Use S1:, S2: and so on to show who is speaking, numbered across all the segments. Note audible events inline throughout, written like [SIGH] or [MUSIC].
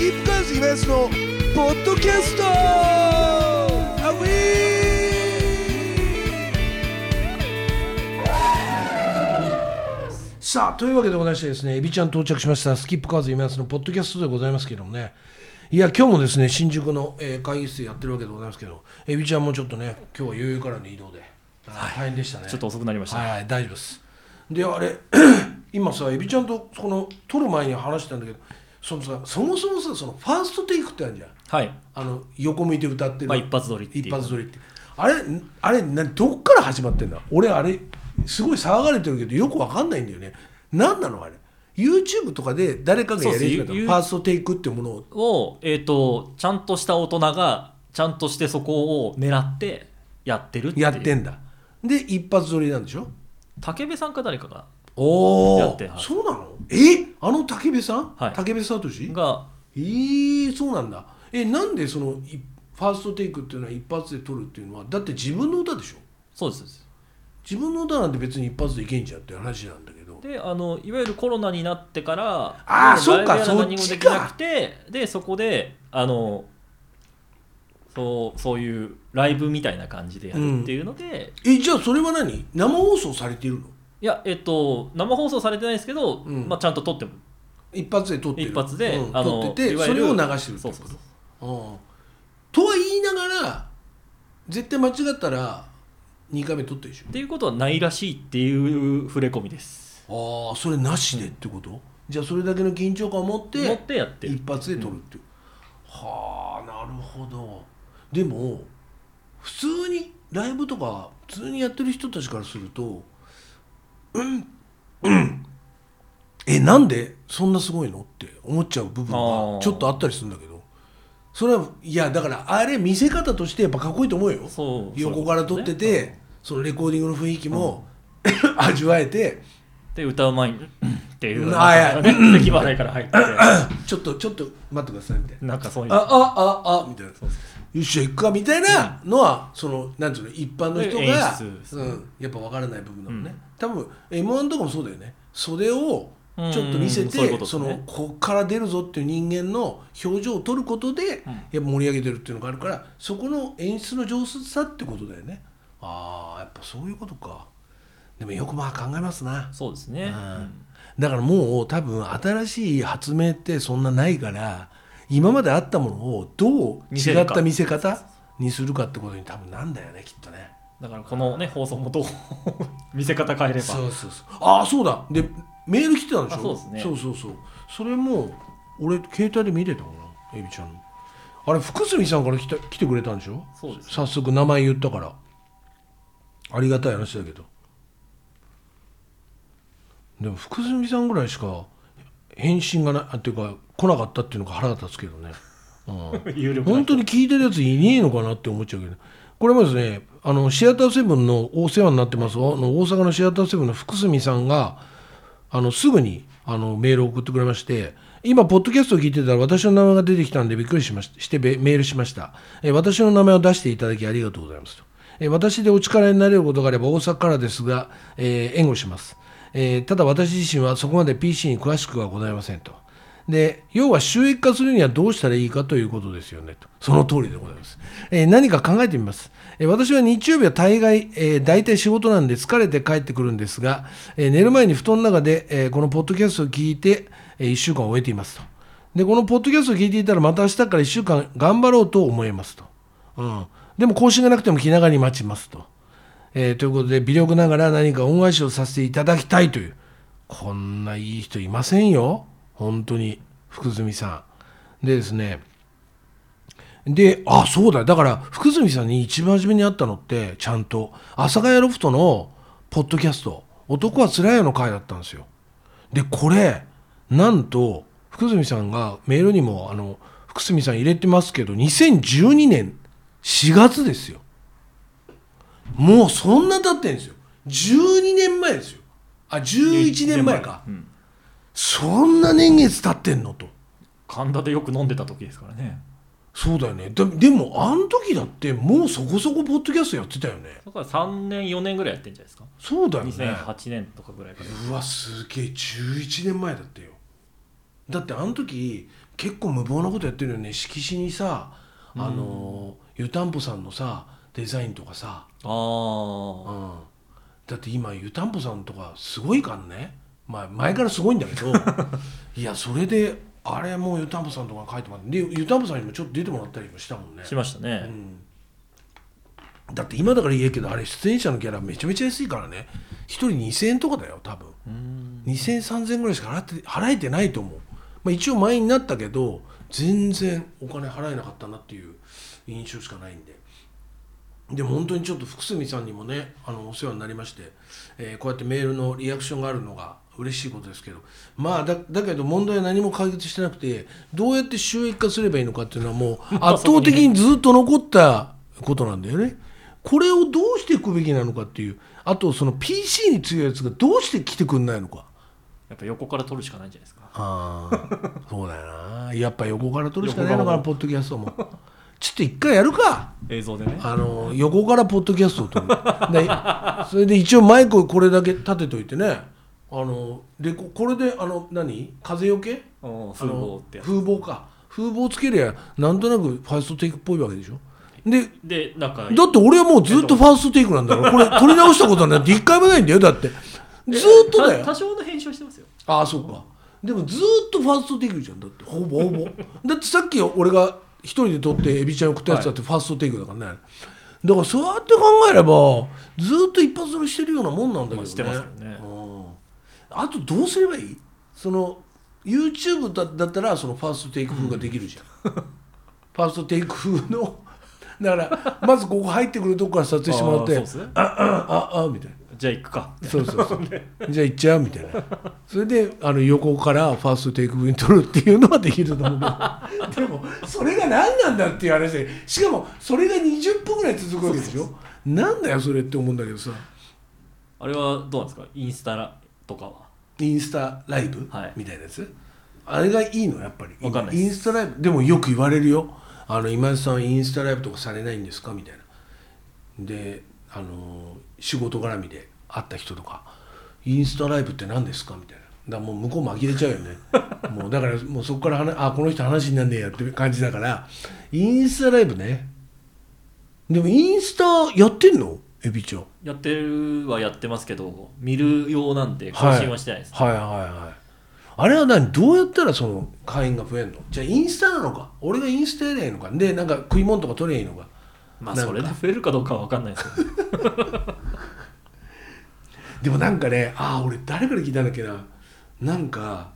S1: キップカーズイベントのポッドキャストアウさあというわけでございましてですねエビちゃん到着しました。スキップカーズイベントのポッドキャストでございますけどもね。いや今日もですね新宿の、えー会議室でやってるわけでございますけどエビちゃんもちょっとね今日は余裕からの移動で、あー大変でしたね。
S2: ちょっと遅くなりました、
S1: はい、はい、大丈夫です。であれ [CLEARS THROAT] 今さエビちゃんとこの撮る前に話したんだけどそのさそもそもさそのファーストテイクってあるじゃん。
S2: はい。
S1: あの横向いて歌ってる、
S2: まあ一発撮りっていう。
S1: 一発撮りって。あれあれなどっから始まってんだ？俺あれすごい騒がれてるけどよくわかんないんだよね。何なのあれ？YouTube とかで誰かがやりたファーストテイクっていうものを。
S2: を、えー、とちゃんとした大人がちゃんとしてそこを狙ってやってるって
S1: やってんだ。で一発撮りなんでしょ？
S2: 武部さんか誰かが
S1: おお
S2: やってはい
S1: そうなの？え？あの武部さん、
S2: はい。
S1: 武部聡？
S2: が。
S1: えー、そうなんだ。えなんでそのいファーストテイクっていうのは一発で撮るっていうのは？だって自分の歌でしょ？
S2: そうですそうです。
S1: 自分の歌なんて別に一発でいけんじゃんって話なんだけど。
S2: であのいわゆるコロナになってから
S1: あーそっか
S2: ライブやら何もできなくてでそこであのそうそういうライブみたいな感じでやるっていうので、
S1: えじゃあそれは何？生放送されているの？
S2: いやえっと生放送されてないですけど、
S1: うん。
S2: まあ、ちゃんと撮っても。
S1: 一発で撮ってる。
S2: 一発で
S1: うん。
S2: あの
S1: 撮っててそれを流してるって
S2: そうそうそう。
S1: うんとは言いながら絶対間違ったら2回目撮ってるでしょ。
S2: っていうことはないらしいっていう触れ込みです。
S1: ああそれなしでってこと、じゃあそれだけの緊張感を持って
S2: 持ってやってる。
S1: 一発で撮るっていう、はあなるほど。でも普通にライブとか普通にやってる人たちからするとうん。うん。えなんでそんなすごいのって思っちゃう部分
S2: あ
S1: が
S2: ー。
S1: ちょっとあったりするんだけど。それはいやだからあれ見せ方としてやっぱかっこいいと思うよ。横から撮っててそのレコーディングの雰囲気も味わえて。
S2: で歌う前にうんっていう。
S1: い
S2: かね咳払いから入って。
S1: ちょっとちょっと待ってくださいみたいな。
S2: なんかそういう。
S1: ああああみたいな。
S2: そうそう
S1: よっしゃ行くかみたいなのは、そのなんていうの一般の人
S2: 演
S1: が、うん、やっぱ分からない部分だもんね、
S2: うん。
S1: 多分 m 1とかもそうだよね。袖をちょっと見せて、
S2: うんそ
S1: のこっから出るぞっていう人間の表情を撮ることで、
S2: うん。
S1: やっぱ盛り上げてるっていうのがあるからそこの演出の上手さってことだよね。ああやっぱそういうことか。でもよくまあ考えますな。
S2: そうですね、
S1: うん。だからもう多分新しい発明ってそんなないから今まであったものをどう違った見せ方にするかってことに多分なんだよねきっとね。
S2: だからこのね放送もどう [LAUGHS] 見せ方変えれば。
S1: そうそうそう。ああそうだ。でメール来てたんでしょ？
S2: あそうですね。
S1: そうそうそう。それも俺携帯で見れたかなエビちゃんの。あれ福住さんから来た来てくれたんでしょ？
S2: そうです。
S1: 早速名前言ったから。ありがたい話だけど。でも福住さんぐらいしか返信がないあっていうか来なかったっていうのが腹が立つけどね、[LAUGHS] うん、本当に聞いてるやついねえのかなって思っちゃうけどこれもですねあのシアターセブンのお世話になってます。あの大阪のシアターセブンの福住さんがあのすぐにあのメールを送ってくれまして今ポッドキャストを聞いてたら私の名前が出てきたんでびっくりしまししてべメールしました。え私の名前を出していただきありがとうございますと。え私でお力になれることがあれば大阪からですが、えー援護します、えーただ私自身はそこまで PC に詳しくはございませんと。で要は収益化するにはどうしたらいいかということですよねと。その通りでございます、えー何か考えてみます、えー私は日曜日は大概、えー大体仕事なんで疲れて帰ってくるんですが、え寝る前に布団の中で、えこのポッドキャストを聞いて、え1週間を終えていますと。でこのポッドキャストを聞いていたらまた明日から1週間頑張ろうと思いますと、うん、でも更新がなくても気長に待ちますと、えーということで微力ながら何か恩返しをさせていただきたいというこんないい人いませんよ。本当に福住さん。でですねであそうだ。だから福住さんに一番初めに会ったのってちゃんと阿佐ヶ谷ロフトのポッドキャスト「男はつらいよ」の回だったんですよ。でこれなんと福住さんがメールにもあの福住さん入れてますけど2012年4月ですよ。もうそんな経ってんですよ。12年前ですよ。あ11年前か。
S2: うん。
S1: そんな年月経ってんのと。
S2: 神田でよく飲んでた時ですからね。
S1: そうだよね。ででもあの時だってもうそこそこポッドキャストやってたよね。
S2: だから3年4年ぐらいやってんじゃないですか。
S1: そうだよね。
S2: 2008年とかぐらいから。
S1: うわすげえ。11年前だったよ。だってあの時結構無謀なことやってるよね。色紙にさあの湯たんぽさんのさデザインとかさ、
S2: あ
S1: う
S2: あ
S1: ん、だって今湯たんぽさんとかすごいからね、まあ、前からすごいんだけど。[LAUGHS] いやそれであれもう湯たんぽさんとか書いてもらって。で湯たんぽさんにもちょっと出てもらったりもしたもんね。
S2: しましたね、
S1: うん、だって今だから言えけどあれ出演者のギャラめちゃめちゃ安いからね。1人2000円とかだよ多分。
S2: うん。
S1: 2000円3000円ぐらいしか払って払えてないと思う、まあ、一応前になったけど全然お金払えなかったなっていう印象しかないんででも本当にちょっと福住さんにもねあのお世話になりまして、えーこうやってメールのリアクションがあるのが嬉しいことですけどまあだだけど問題は何も解決してなくてどうやって収益化すればいいのかっていうのはもう [LAUGHS] 圧倒的にずっと残ったことなんだよね。これをどうしていくべきなのかっていう。あとその PC に強いやつがどうして来てくんないのか。
S2: やっぱ横から撮るしかないんじゃないですか。
S1: ああそうだよな。やっぱ横から撮るしかないのかな
S2: 横
S1: ポッドキャストもちょっと一回やるか。
S2: 映像でね。
S1: あの横からポッドキャストを撮る。でそれで一応マイクをこれだけ立てといてね。あのでここれであの何？風よけ？
S2: うん風貌って
S1: 風防か。風防つけりゃなんとなくファーストテイクっぽいわけでしょ。で
S2: でなんか
S1: だって俺はもうずっとファーストテイクなんだから [LAUGHS] これ撮り直したことなんて一回もないんだよだって。ずっとだよ。
S2: た多少の編集はしてますよ。
S1: ああそうか。でもずーっとファーストテイクじゃんだって。ほぼほぼ。だってさっき俺が一人で撮ってエビちゃん送ったやつだってファーストテイクだからね、だからそうやって考えればずーっと一発撮りしてるようなもんなんだけどね、
S2: まあね。
S1: うん。あとどうすればいい？その YouTube だだったらそのファーストテイク風ができるじゃん、ファーストテイク風の。だからまずここ入ってくるとこから撮影してもらって
S2: あね。
S1: ああああみたいな
S2: じゃあ行くか。
S1: そうそうそう。じゃあ行っちゃうみたいな。それであの横からファーストテイク風に撮るっていうのはできると思うけど。[LAUGHS] でもそれが何なんだっていう話で。しかもそれが20分ぐらい続くわけでしょ。なんだよそれって思うんだけどさ。
S2: あれはどうなんですか？インスタとかは？
S1: インスタライブ、
S2: はい。
S1: みたいなやつ？あれがいいのやっぱり。
S2: わかんない
S1: インスタライブ？でもよく言われるよ。あの今井さんインスタライブとかされないんですか？みたいな。であの仕事絡みで会った人とかインスタライブって何ですかみたいな。だもう向こうも呆れちゃうよね。[LAUGHS] もうだからもうそこから話あこの人話になんねえやって感じだからインスタライブね。でもインスタやってんの？エビちゃん。
S2: やってるはやってますけど見るようなんで更新はしてないです、
S1: はい。はいはいあれは何？どうやったらその会員が増えるの？じゃあインスタなのか？俺がインスタやりゃいいのか？でなんか食い物とか取りゃいいのか？
S2: まあそれで増えるかどうかは分かんないですけど [LAUGHS]
S1: でもなんかねああ俺誰から聞いたんだっけな。なんか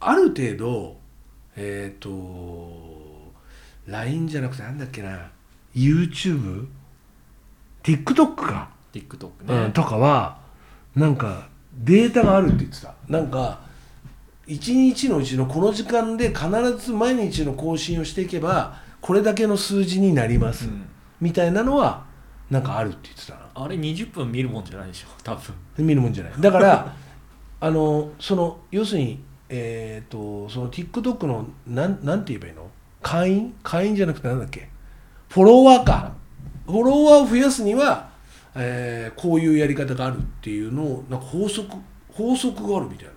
S1: ある程度えっ、と LINE じゃなくてなんだっけな。YouTubeTikTok か
S2: ？TikTok ね。
S1: うん、とかはなんかデータがあるって言ってた。なんか一日のうちのこの時間で必ず毎日の更新をしていけばこれだけの数字になります、
S2: うん。
S1: みたいなのはなんかあるって言ってた。な
S2: あれ20分見るもんじゃないでしょ [LAUGHS] 多分。
S1: 見るもんじゃない。だから [LAUGHS] あのその要するにえっ、とその TikTok のなんなんて言えばいいの？会員？会員じゃなくてなんだっけ？フォロワーか。フォロワーを増やすには、えーこういうやり方があるっていうのをなんか法則法則があるみたいな、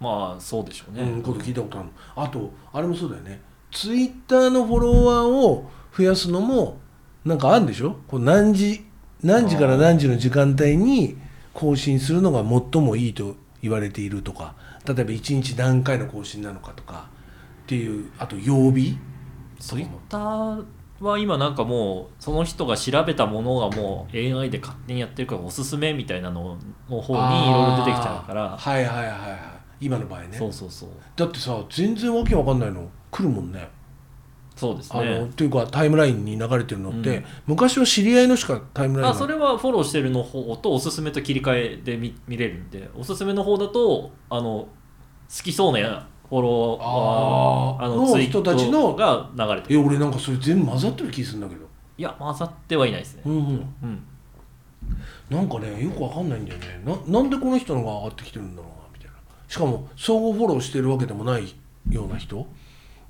S2: まあそうでしょうね、
S1: うん、こと聞いたことある。のあとあれもそうだよね。ツイッターのフォロワーを増やすのもなんかあるんでしょ？こう何時何時から何時の時間帯に更新するのが最もいいと言われているとか例えば1日何回の更新なのかとかっていうあと曜日？
S2: ツイッターは今なんかもうその人が調べたものがもう AI で勝手にやってるからおすすめみたいなのの方にいろいろ出てきちゃうから。
S1: はいはいはいはい。今の場合ね。
S2: そうそうそう。
S1: だってさ全然わけわかんないの。来るもんね
S2: そうです
S1: あの
S2: ね
S1: というかタイムラインに流れてるのって、
S2: うん。
S1: 昔は知り合いのしかタイムライン
S2: それはフォローしてるの方とおすすめと切り替えで見見れるんでおすすめの方だとあの好きそうなやフォロワー
S1: あー。の
S2: あの
S1: 人たちの
S2: トが流れて
S1: え
S2: る
S1: 俺なんかそれ全部混ざってる気するんだけど。
S2: いや混ざってはいないですね。
S1: うんうん。
S2: うん。
S1: なんかねよくわかんないんだよね。ななんでこの人のが上がってきてるんだろうなみたいな。しかも相互フォローしてるわけでもないような人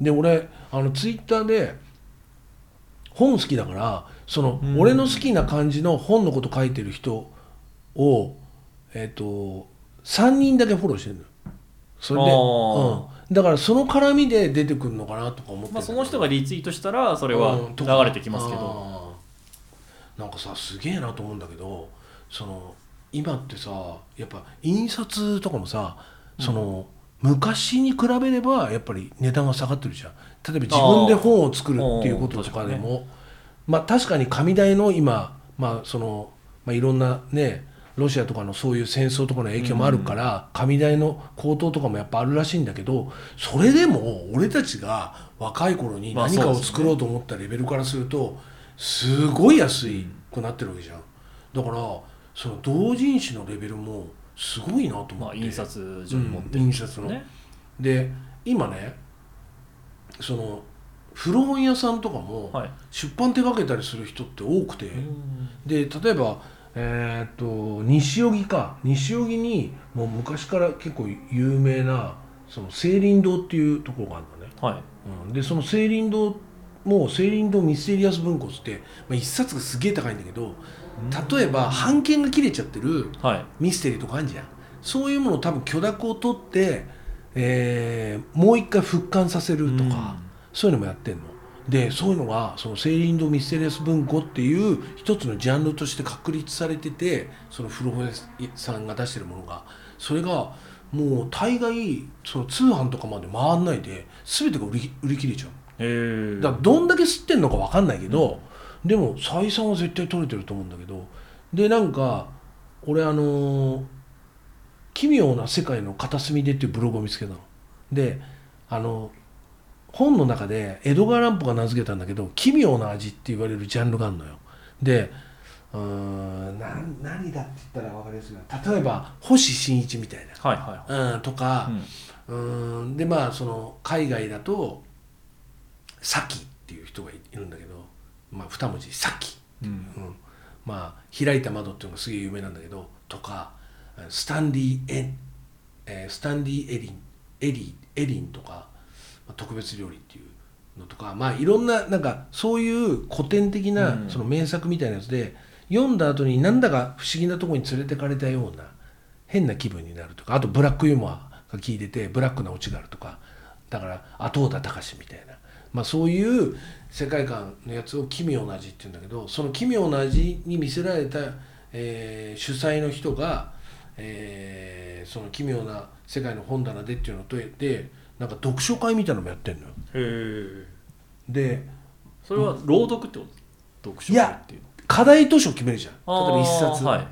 S1: で俺あのツイッターで本好きだからその、
S2: うん。
S1: 俺の好きな感じの本のこと書いてる人をえっ、と3人だけフォローしてるのよ。それで、
S2: あ
S1: うん。
S2: ー、
S1: だからその絡みで出てくるのかなとか思ってる
S2: まあ、その人がリツイートしたらそれは流
S1: か。
S2: れてきますけど、
S1: あー。なんかさすげえなと思うんだけどその今ってさやっぱ印刷とかもさその、昔に比べればやっぱり値段が下がってるじゃん。例えば自分で本を作るっていうこととかでもまあ確かに紙代の今まあその、まあ、いろんなねロシアとかのそういう戦争とかの影響もあるから、紙代の高騰とかもやっぱあるらしいんだけどそれでも俺たちが若い頃に
S2: まあ
S1: 何かを作ろうと思ったレベルからするとすごい安いくなってるわけじゃん。だからその同人誌のレベルもすごいなと思
S2: まあ、
S1: って、
S2: 印刷所に持って
S1: うん
S2: る、
S1: 印刷の、
S2: ね
S1: で今ねその古本屋さんとかも
S2: はい。
S1: 出版手掛けたりする人って多くて、
S2: うん。
S1: で例えばえーっと西荻か。西荻にもう昔から結構有名なその青林堂っていうところがあるのね、
S2: はい。
S1: うん、でその青林堂も青林堂ミステリアス文庫って、まあ、一冊がすげえ高いんだけど例えば版権が切れちゃってる
S2: はい。
S1: ミステリーとかあるじゃん。そういうものを多分許諾を取って、えーもう一回復刊させるとか、そういうのもやってんの。でそういうのがその「セイリンド・ミステリアス文庫」っていう一つのジャンルとして確立されててその古本屋さんが出してるものが。それがもう大概その通販とかまで回んないで全てが売り売り切れちゃう。だからどんだけ吸ってんのか分かんないけど、でも採算は絶対取れてると思うんだけど。でなんか俺あのー奇妙な世界の片隅で」っていうブログを見つけたの。であの本の中で江戸川乱歩が名付けたんだけど奇妙な味って言われるジャンルがあるのよ。でうーんな何だって言ったら分かりやすいな。例えば星新一みたい
S2: はいはい
S1: な、うん、とか、
S2: うん。
S1: うーんでまあその海外だとサキっていう人がいいるんだけど、まあ、二文字サキ、
S2: うん。
S1: うん、まあ開いた窓っていうのがすげえ有名なんだけどとかスタンリー・エン、えースタンリー・エリンエリーエリンとか、まあ、特別料理っていうのとかまあいろんななんかそういう古典的な
S2: うん。
S1: その名作みたいなやつで、読んだ後になんだか不思議なところに連れてかれたような変な気分になるとかあとブラックユーモアが効いててブラックなオチがあるとかだから後田隆みたいな、まあ、そういう世界観のやつを奇妙な味っていうんだけどその奇妙な味に見せられた、えー主催の人が、えーその奇妙な世界の本棚でっていうのとでなんか読書会みたいなのもやってんのよ。
S2: へえ
S1: で
S2: それは朗読ってこと？読書会っていう。
S1: 課題図書決めるじゃん。例えば一冊、
S2: はい。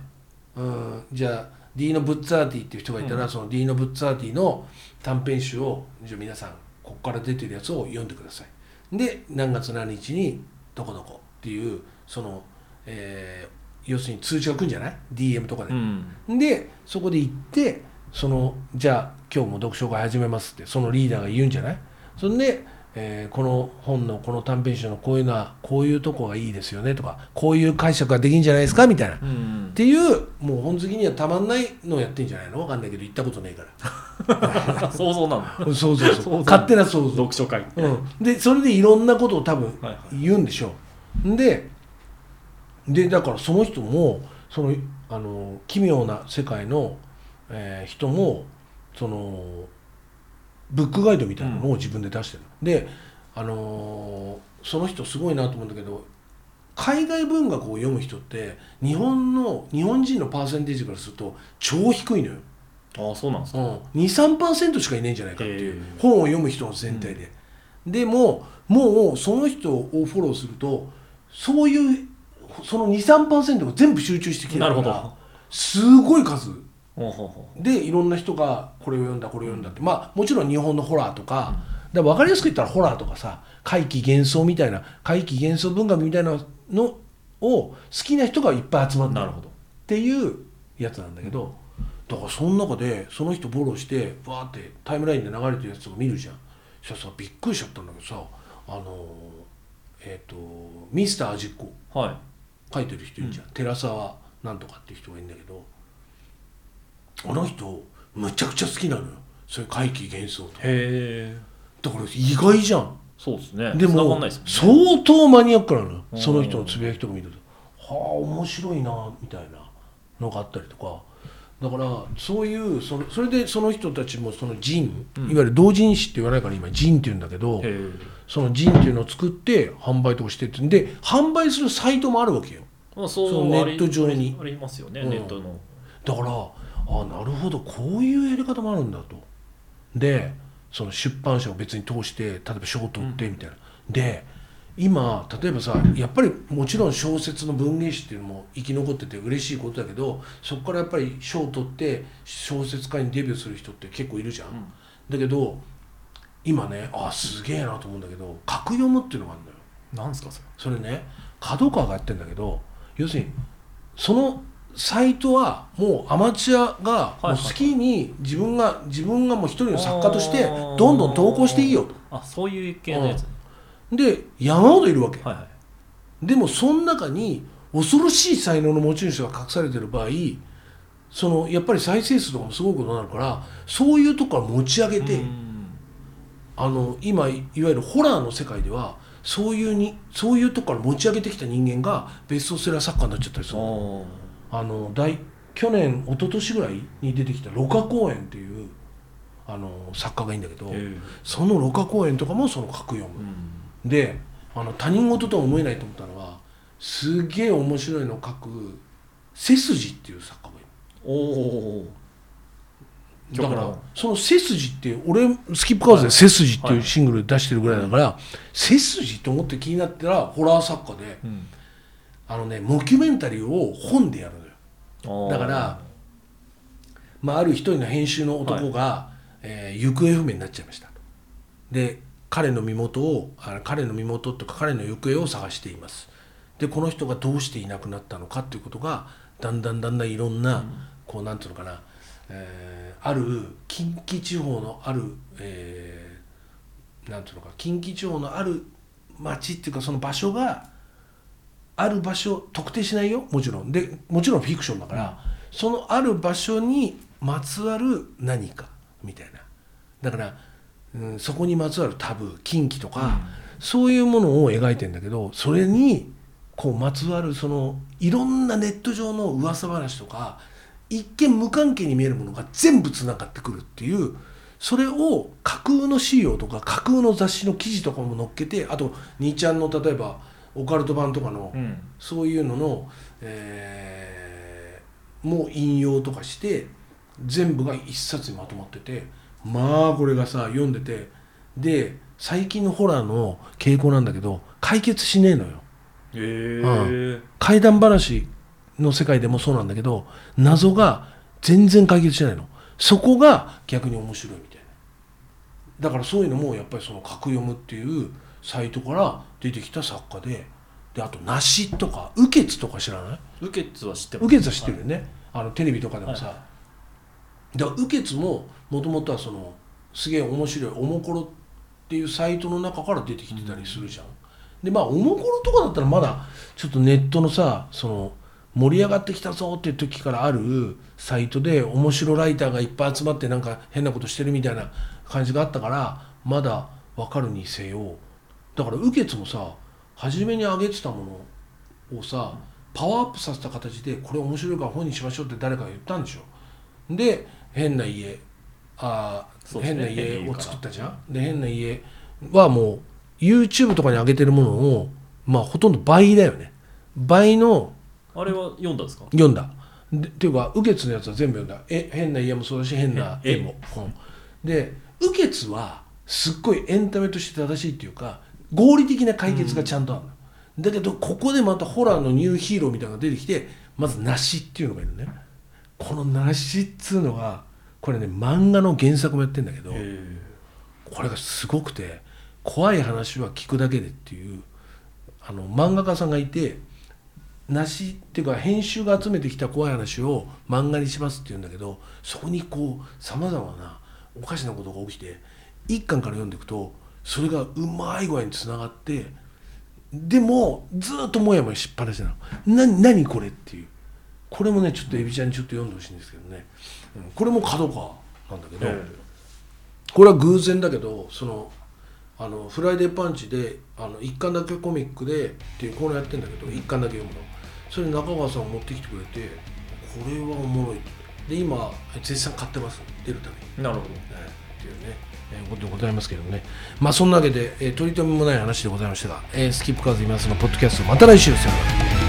S1: うん、じゃあディーノ・ブッツァーティっていう人がいたら、そのディーノ・ブッツァーティの短編集をじゃあ皆さんここから出てるやつを読んでください。で何月何日にどこどこっていうその、えー要するに通知が来るんじゃない？DM とかで。
S2: う、ん。
S1: でそこで行ってそのじゃあ今日も読書会始めますってそのリーダーが言うんじゃない？そんで、えーこの本のこの短編集のこういうのはこういうとこがいいですよねとかこういう解釈ができるんじゃないですかみたいな。
S2: うん
S1: っていうもう本好きにはたまんないのをやってんじゃないの？わかんないけど行ったことねえか
S2: 想像 [LAUGHS] なの。
S1: らそうそう。[LAUGHS] そう勝手な想像、
S2: 読書会
S1: うん、でそれでいろんなことを多分
S2: はいは
S1: 言うんでしょう。ででだからその人もそのあの奇妙な世界の、えー人もそのブックガイドみたいなのを自分で出してる、であのーその人すごいなと思うんだけど海外文学を読む人って日本の日本人のパーセンテージからすると超低いのよ、
S2: ああそうなんですか。
S1: うん、23%しかいないんじゃないかっていう本を読む人の全体で、でももうその人をフォローするとそういうその23%が全部集中してきてるから
S2: なるほど。
S1: すごい数でいろんな人がこれを読んだこれを読んだって。まあもちろん日本のホラーとか,、だ分かりやすく言ったらホラーとかさ怪奇幻想みたいな怪奇幻想文学みたいなのを好きな人がいっぱい集まってる
S2: うなるほど。
S1: っていうやつなんだけど、だからその中でその人フォローしてバーってタイムラインで流れてるやつとか見るじゃん。そしたらさびっくりしちゃったんだけどさあのえっ、とミスター味っ子。
S2: はい。
S1: 書いてる人いるじゃん、寺澤なんとかっていう人がいるんだけどあの人むちゃくちゃ好きなのよ。そういう怪奇幻想とか。
S2: へえ。
S1: だから意外じゃん。
S2: そうですね。
S1: でも
S2: んないですもんね。
S1: 相当マニアックなのよ。
S2: うん。
S1: その人のつぶやきとか見ると。はあ面白いなみたいなのがあったりとか。だからそういうそのそれでその人たちもその人、
S2: うん。
S1: いわゆる同人誌って言わないから今人って言うんだけど、その人っていうのを作って販売とかしてってで販売するサイトもあるわけよ。
S2: まあそう
S1: そうネット上に。
S2: ありますよね、
S1: うん。
S2: ネットの。
S1: だからあなるほどこういうやり方もあるんだと。でその出版社を別に通して例えば賞を取ってみたいな、で今例えばさやっぱりもちろん小説の文芸誌っていうのも生き残ってて嬉しいことだけどそこからやっぱり賞を取って小説家にデビューする人って結構いるじゃん、
S2: うん。
S1: だけど今ねあすげえなと思うんだけど格読むっていうのがあるんだよ。
S2: なんですかそれ。
S1: それね角川がやってんだけど要するにそのサイトはもうアマチュアが
S2: はい
S1: もう好きに自分が自分がもう一人の作家としてどんどん投稿していいよと。
S2: あそういう系のやつ。ね、
S1: で山ほどいるわけ。
S2: はいはい。
S1: でもその中に恐ろしい才能の持ち主が隠されてる場合そのやっぱり再生数とかもすごいことになるからそういうとこから持ち上げて、
S2: うん。
S1: あの今いいわゆるホラーの世界ではそういうにそういうとこから持ち上げてきた人間がベストセラー作家になっちゃったりするあの大去年一昨年ぐらいに出てきた盧家公園っていうあの作家がいいんだけど、
S2: へえ。
S1: その盧家公園とかもその格読む。
S2: う、ん。
S1: であの他人事とは思えないと思ったのはすげえ面白いのを書く背筋っていう作家がいる。だからその背筋って俺スキップカーズで背筋っていうシングル出してるぐらいだから、背筋と思って気になったらホラー作家で
S2: うん。
S1: あのねモキュメンタリーを本でやるだからまあ、ある一人の編集の男が、えー行方不明になっちゃいました。で彼の身元をあ彼の身元とか彼の行方を探しています。でこの人がどうしていなくなったのかっていうことがだんだんだんだんいろんな、こうなんていうのかな、えーある近畿地方のある、えーなんていうのか近畿地方のある町っていうかその場所がある場所特定しないよ。もちろん。でもちろんフィクションだから、そのある場所にまつわる何か。みたいな。だから、うん、そこにまつわるタブー近畿とか、そういうものを描いてんだけどそれにこうまつわるそのいろんなネット上の噂話とか一見無関係に見えるものが全部つながってくるっていうそれを架空の資料とか架空の雑誌の記事とかも載っけてあと兄ちゃんの例えばオカルト版とかの、
S2: うん。
S1: そういうのの、えーもう引用とかして全部が一冊にまとまっててまあこれがさ読んでてで最近のホラーの傾向なんだけど解決しねえのよ。
S2: へえ
S1: 怪談話の世界でもそうなんだけど謎が全然解決しないの。そこが逆に面白いみたいな。だからそういうのもやっぱりその格読むっていうサイトから出てきた作家でであと梨とか雨穴とか知らない？
S2: 受けつは知ってます。
S1: 雨穴は知ってるよね、あのテレビとかでもさ、
S2: は
S1: だから雨穴ももともとはそのすげえ面白いおもころっていうサイトの中から出てきてたりするじゃん、でまあおもころとかだったらまだちょっとネットのさその盛り上がってきたぞっていう時からあるサイトで面白ライターがいっぱい集まってなんか変なことしてるみたいな感じがあったからまだわかるにせよだから雨穴もさ初めに上げてたものをさパワーアップさせた形でこれ面白いから本にしましょうって誰かが言ったんでしょ。で変な家あ
S2: ね。
S1: 変な家を作ったじゃん。で変な家はもう YouTube とかに上げてるものをまあほとんど倍だよね。倍の
S2: あれは読んだんですか？
S1: 読んだ。でっていうか雨穴のやつは全部読んだ。え変な家もそうだし変な
S2: え
S1: 絵も、うん。で雨穴はすっごいエンタメとして正しいっていうか合理的な解決がちゃんとあるの、だけどここでまたホラーのニューヒーローみたいなのが出てきてまず梨っていうのがいるね。この梨っつうのがこれね漫画の原作もやってんだけどこれがすごくて怖い話は聞くだけでっていうあの漫画家さんがいてなしっていうか編集が集めてきた怖い話を漫画にしますって言うんだけどそこにこうさまざまなおかしなことが起きて一巻から読んでいくとそれがうまい具合につながってでもずっともやもやしっぱなしなの。な何これっていう。これもねちょっとエビちゃんにちょっと読んでほしいんですけどね、うんこれも角川なんだけど、これは偶然だけどそのあのフライデーパンチであの1巻だけコミックでっていうコーナーやってんだけど1巻だけ読むの。それ中川さんが持ってきてくれてこれはおもろい。で今絶賛買ってます。出るために、
S2: なるほど。
S1: ねっていうね、えーことでございますけどね。まあそんなわけで、えー取り留めもない話でございましたが、えースキップカーズ今すのポッドキャストまた来週。さよなら。